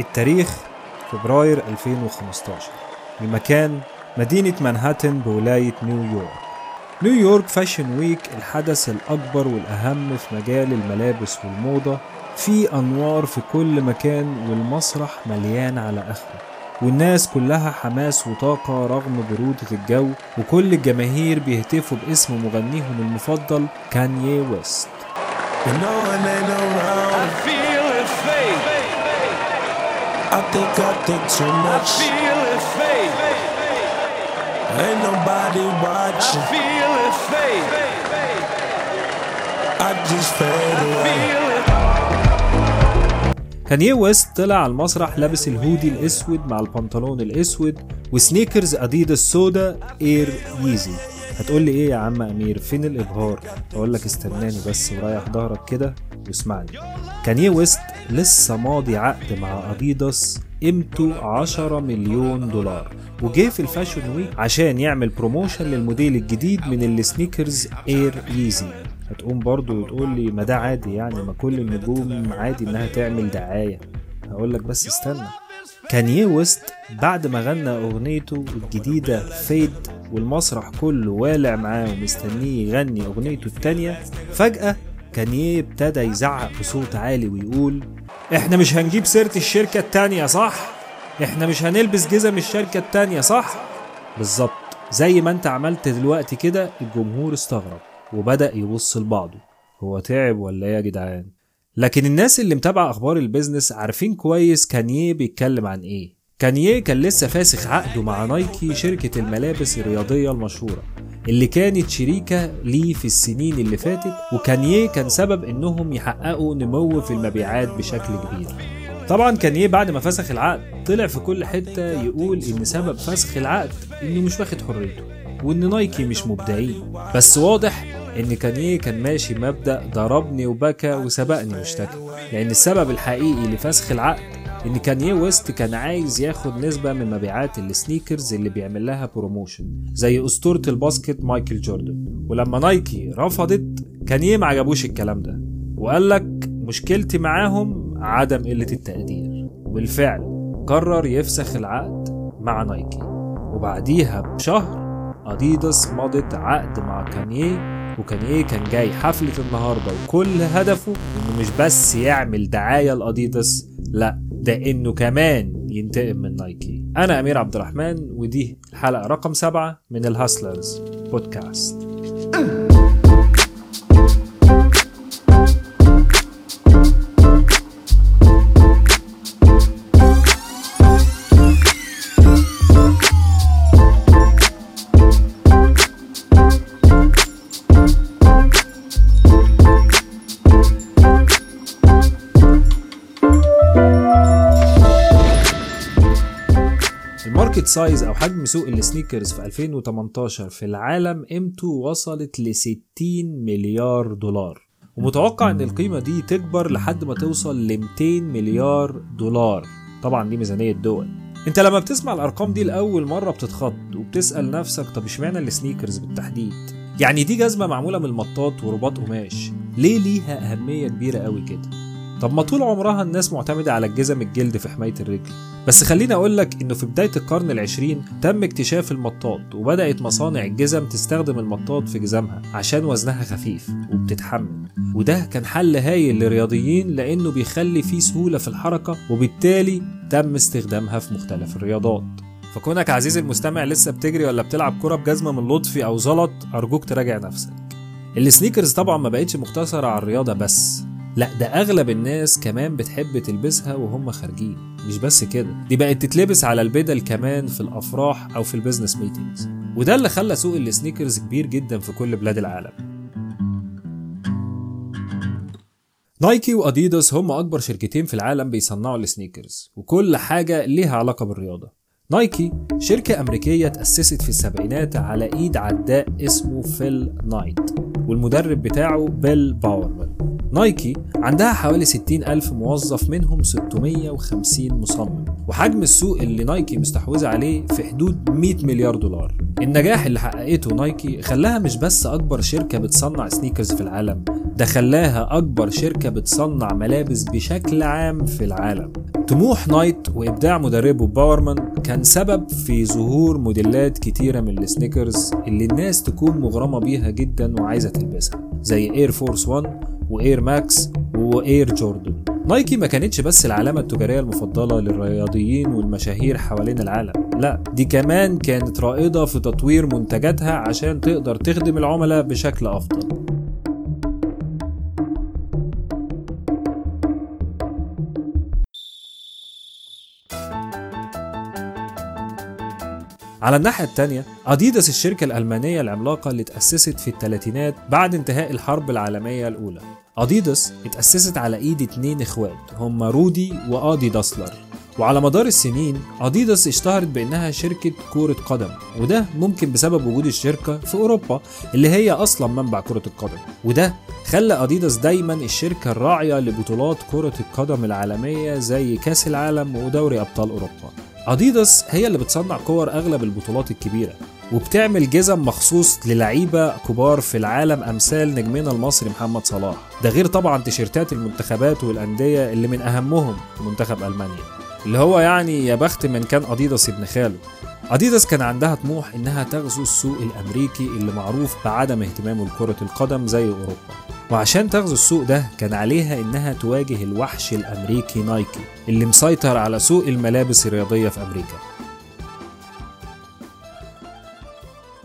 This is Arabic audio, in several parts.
التاريخ فبراير 2015 بمكان مدينة مانهاتن بولاية نيويورك نيويورك Fashion Week الحدث الأكبر والأهم في مجال الملابس والموضة في أنوار في كل مكان والمسرح مليان على آخره. والناس كلها حماس وطاقة رغم برودة الجو وكل الجماهير بيهتفوا باسم مغنيهم المفضل كانيي ويست. I. I think I think too I much. feel his faith. Ain't nobody I watching. feel his faith. I just fade away. It. كانيه ويست طلع على المسرح لابس الهودي الأسود مع البنطلون الأسود وسنيكرز أديداس سودا إير ييزي هتقول لي إيه يا عم أمير فين الإبهار أقول لك استناني بس وريح ظهرك كده واسمعني كانيه ويست لسه ماضي عقد مع اديداس قيمته 10 مليون دولار. وجه في ال Fashion Week عشان يعمل promotion للموديل الجديد من ال sneakers Air Yeezy هتقوم برضو وتقول لي ما ده عادي يعني ما كل النجوم عادي إنها تعمل دعاية. هقول لك بس استنى. كانيه ويست بعد ما غنى أغنيته الجديدة Fade والمسرح كله والع معاه ومستنيه يغني أغنيته التانية فجأة كانيه ابتدى يزعق بصوت عالي ويقول إحنا مش هنجيب سيرة الشركة التانية صح؟ إحنا مش هنلبس جزم الشركة التانية صح؟ بالظبط زي ما انت عملت دلوقتي كده الجمهور استغرب وبدأ يبص لبعضه هو تعب ولا إيه يا جدعان لكن الناس اللي متابعة أخبار البيزنس عارفين كويس كانيه بيتكلم عن إيه كانيه كان لسه فاسخ عقده مع نايكي شركة الملابس الرياضية المشهورة اللي كانت شريكة ليه في السنين اللي فاتت وكانيه كان سبب إنهم يحققوا نمو في المبيعات بشكل كبير. طبعا كانيه بعد ما فسخ العقد طلع في كل حتة يقول إن سبب فسخ العقد إنه مش واخد حريته وإن نايكي مش مبدعين. بس واضح إن كانيه كان ماشي بمبدأ ضربني وبكى وسبقني واشتكى لأن السبب الحقيقي لفسخ العقد إن كانيه ويست كان عايز ياخد نسبة من مبيعات ال sneakers اللي بيعمل لها promotion زي أسطورة ال basket مايكل جوردن. ولما نايكي رفضت كانيه ما عجبوش الكلام ده. وقال لك مشكلتي معاهم عدم قلة التقدير. وبالفعل قرر يفسخ العقد مع نايكي. وبعديها بشهر اديداس مضت عقد مع كانيه وكانيه كان جاي حفلة النهاردة وكل هدفه إنه مش بس يعمل دعاية لاديداس لأ ده إنه كمان ينتقم من نايكي. أنا أمير عبد الرحمن ودي الحلقة رقم سبعة من ال Hustlers بودكاست. ال market size أو حجم سوق ال sneakers في 2018 في العالم قيمته وصلت ل 60 مليار دولار. ومتوقع إن القيمة دي تكبر لحد ما توصل ل 200 مليار دولار. طبعا دي ميزانية دول. أنت لما بتسمع الأرقام دي لأول مرة بتتخض وبتسأل نفسك طب إشمعنى ال sneakers بالتحديد؟ يعني دي جزمة معمولة من المطاط ورباط قماش. ليه ليها أهمية كبيرة قوي كده؟ طب ما طول عمرها الناس معتمدة على الجزم الجلد في حماية الرجل. بس خليني أقول لك إنه في بداية القرن العشرين تم اكتشاف المطاط وبدأت مصانع الجزم تستخدم المطاط في جزمها عشان وزنها خفيف وبتتحمل. وده كان حل هايل للرياضيين لأنه بيخلي فيه سهولة في الحركة وبالتالي تم استخدامها في مختلف الرياضات. فكونك عزيزي المستمع لسه بتجري ولا بتلعب كرة بجزمة من لطفي أو زلط أرجوك تراجع نفسك. السنيكرز طبعا ما بقتش مقتصرة على الرياضة بس لا ده أغلب الناس كمان بتحب تلبسها وهم خارجين مش بس كده دي بقت تتلبس على البدل كمان في الأفراح أو في ال business meetings وده اللي خلى سوق ال sneakers كبير جدا في كل بلاد العالم. نايكي وأديداس هم أكبر شركتين في العالم بيصنعوا ال sneakers وكل حاجة ليها علاقة بالرياضة. نايكي شركة أمريكية تأسست في السبعينات على إيد عداء اسمه فيل نايت والمدرب بتاعه بيل باورمان نايكي عندها حوالي 60 ألف موظف منهم 650 مصمم. وحجم السوق اللي نايكي مستحوذة عليه في حدود 100 مليار دولار. النجاح اللي حققته نايكي خلاها مش بس أكبر شركة بتصنع sneakers في العالم ده خلاها أكبر شركة بتصنع ملابس بشكل عام في العالم. طموح نايت وإبداع مدربه باورمان كان سبب في ظهور موديلات كتيرة من ال sneakers اللي الناس تكون مغرمة بيها جدا وعايزة تلبسها زي Air Force 1 و Air Max واير جوردن نايكي ما كانتش بس العلامة التجارية المفضلة للرياضيين والمشاهير حوالين العالم. لا دي كمان كانت رائدة في تطوير منتجاتها عشان تقدر تخدم العملاء بشكل أفضل. على الناحية التانية أديداس الشركة الألمانية العملاقة اللي اتأسست في الثلاثينات بعد انتهاء الحرب العالمية الأولى. أديداس اتأسست على إيد اتنين إخوات هما رودي وآدي داسلر. وعلى مدار السنين أديداس اشتهرت بأنها شركة كرة قدم وده ممكن بسبب وجود الشركة في أوروبا اللي هي أصلا منبع كرة القدم. وده خلى أديداس دايما الشركة الراعية لبطولات كرة القدم العالمية زي كأس العالم ودوري أبطال أوروبا. اديداس هي اللي بتصنع كور أغلب البطولات الكبيرة وبتعمل جزم مخصوص للعيبة كبار في العالم أمثال نجمنا المصري محمد صلاح. ده غير طبعا تيشيرتات المنتخبات والأندية اللي من أهمهم منتخب ألمانيا. اللي هو يعني يا بخت من كان أديداس ابن خاله. أديداس كان عندها طموح إنها تغزو السوق الأمريكي اللي معروف بعدم اهتمامه لكرة القدم زي أوروبا. وعشان تغزو السوق ده كان عليها إنها تواجه الوحش الأمريكي نايكي اللي مسيطر على سوق الملابس الرياضية في أمريكا.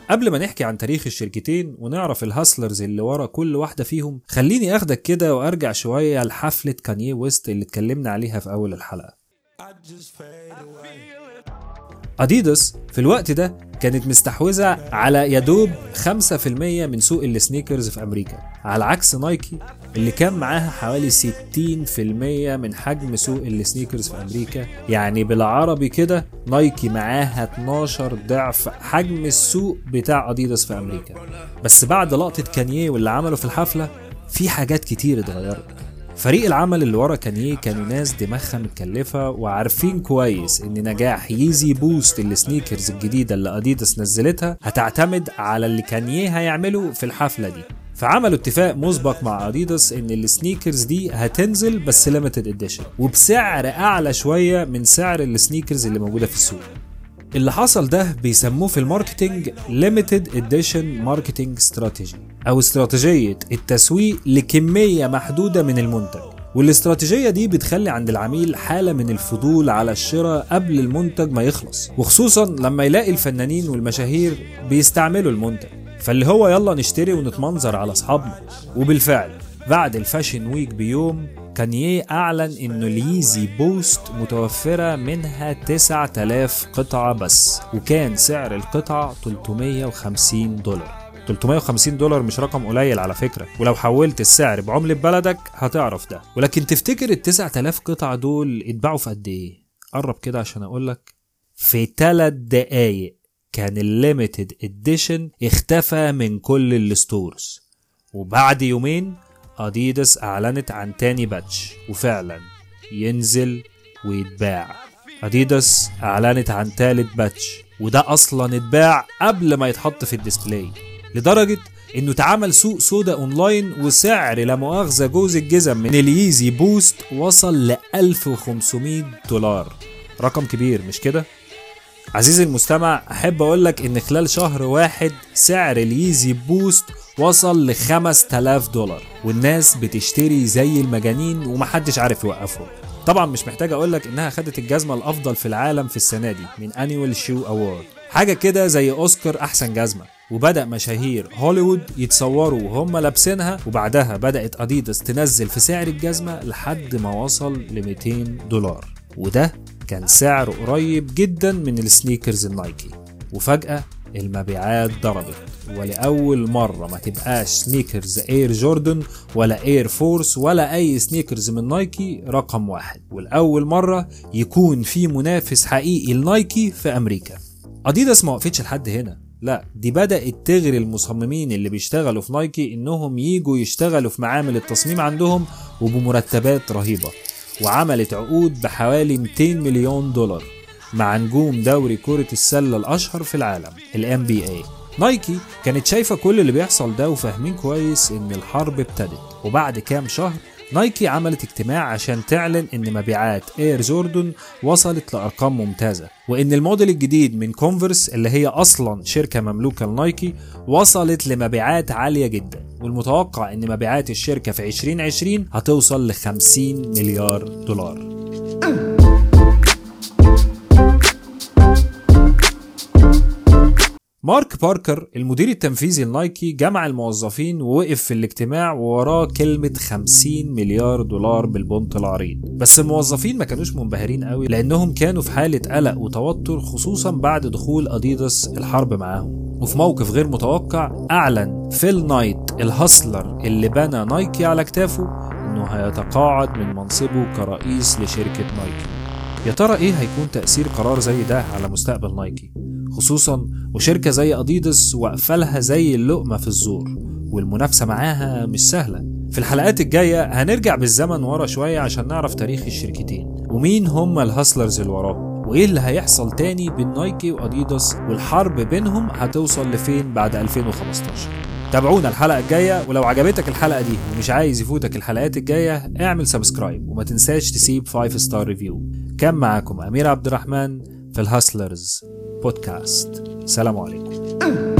قبل ما نحكي عن تاريخ الشركتين ونعرف ال hustlers اللي ورا كل واحدة فيهم خليني أخدك كده وأرجع شوية لحفلة كانيه ويست اللي اتكلمنا عليها في أول الحلقة. اديداس في الوقت ده كانت مستحوذة على يدوب 5% من سوق ال sneakers في أمريكا على عكس نايكي اللي كان معاها حوالي 60% من حجم سوق ال sneakers في أمريكا. يعني بالعربي كده نايكي معاها 12 ضعف حجم السوق بتاع أديداس في أمريكا. بس بعد لقطة كانيه واللي عمله في الحفلة في حاجات كتير اتغيرت. فريق العمل اللي ورا كانيه كانوا ناس دماغها متكلفة وعارفين كويس إن نجاح Yeezy Boost ال sneakers الجديدة اللي اديداس نزلتها هتعتمد على اللي كانيه هيعمله في الحفلة دي. فعملوا اتفاق مسبق مع اديداس إن ال sneakers دي هتنزل بس limited edition وبسعر أعلى شوية من سعر ال sneakers اللي موجودة في السوق. اللي حصل ده بيسموه في ال marketing Limited Edition Marketing Strategy أو استراتيجية التسويق لكمية محدودة من المنتج. والاستراتيجية دي بتخلي عند العميل حالة من الفضول على الشراء قبل المنتج ما يخلص وخصوصا لما يلاقي الفنانين والمشاهير بيستعملوا المنتج. فاللي هو يلا نشتري ونتمنظر على أصحابنا. وبالفعل بعد ال fashion week بيوم كانيه أعلن إنه ال Yeezy Boost متوفرة منها 9000 قطعة بس وكان سعر القطعة 350 دولار. 350 دولار مش رقم قليل على فكرة ولو حولت السعر بعملة بلدك هتعرف ده. ولكن تفتكر ال 9000 قطعة دول اتباعوا في قد إيه؟ قرب كده عشان اقولك في 3 دقايق كان ال limited edition اختفى من كل ال stores. وبعد يومين اديداس أعلنت عن تاني batch وفعلا ينزل ويتباع اديداس أعلنت عن تالت batch وده أصلا اتباع قبل ما يتحط في ال display لدرجة إنه اتعمل سوق سودا أونلاين وسعر لا مؤاخذة جوز الجزم من ال Yeezy Boost وصل ل 1500 دولار رقم كبير مش كده؟ عزيزي المستمع أحب أقول لك إن خلال شهر واحد سعر ال Yeezy Boost وصل ل 5000 دولار والناس بتشتري زي المجانين ومحدش عارف يوقفهم. طبعا مش محتاج أقول لك إنها خدت الجزمة الأفضل في العالم في السنة دي من annual shoe award حاجة كده زي أوسكار أحسن جزمة. وبدأ مشاهير هوليوود يتصوروا وهم لابسينها وبعدها بدأت اديداس تنزل في سعر الجزمة لحد ما وصل ل 200 دولار. وده كان سعر قريب جدا من ال sneakers النايكي. وفجأة المبيعات ضربت. ولأول مرة ما تبقاش sneakers Air Jordan ولا Air Force ولا أي sneakers من نايكي رقم واحد. ولأول مرة يكون في منافس حقيقي لنايكي في أمريكا. أديداس ما وقفتش لحد هنا. لا دي بدأت تغري المصممين اللي بيشتغلوا في نايكي إنهم يجوا يشتغلوا في معامل التصميم عندهم وبمرتبات رهيبة. وعملت عقود بحوالي 200 مليون دولار مع نجوم دوري كرة السلة الأشهر في العالم ال NBA نايكي كانت شايفة كل اللي بيحصل ده وفاهمين كويس إن الحرب ابتدت. وبعد كام شهر نايكي عملت اجتماع عشان تعلن إن مبيعات إير جوردن وصلت لأرقام ممتازة وإن الموديل الجديد من كونفرس اللي هي أصلا شركة مملوكة لنايكي وصلت لمبيعات عالية جدا والمتوقع إن مبيعات الشركة في 2020 هتوصل ل 50 مليار دولار. مارك باركر المدير التنفيذي لنايكي جمع الموظفين ووقف في الاجتماع ووراه كلمة 50 مليار دولار بالبنط العريض. بس الموظفين ما كانوش منبهرين قوي لأنهم كانوا في حالة قلق وتوتر خصوصا بعد دخول أديداس الحرب معاهم. وفي موقف غير متوقع أعلن فيل نايت ال hustler اللي بنى نايكي على كتافه إنه هيتقاعد من منصبه كرئيس لشركة نايكي. يا ترى إيه هيكون تأثير قرار زي ده على مستقبل نايكي؟ خصوصا وشركة زي أديداس واقفة زي اللقمة في الزور والمنافسة معاها مش سهلة. في الحلقات الجاية هنرجع بالزمن ورا شوية عشان نعرف تاريخ الشركتين. ومين هم ال hustlers اللي وراهم؟ وإيه اللي هيحصل تاني بين نايكي واديداس والحرب بينهم هتوصل لفين بعد 2015 تابعونا الحلقة الجاية ولو عجبتك الحلقة دي ومش عايز يفوتك الحلقات الجاية اعمل subscribe وما تنساش تسيب 5 star review كان معاكم أمير عبد الرحمن في الهاسلرز بودكاست. سلام عليكم.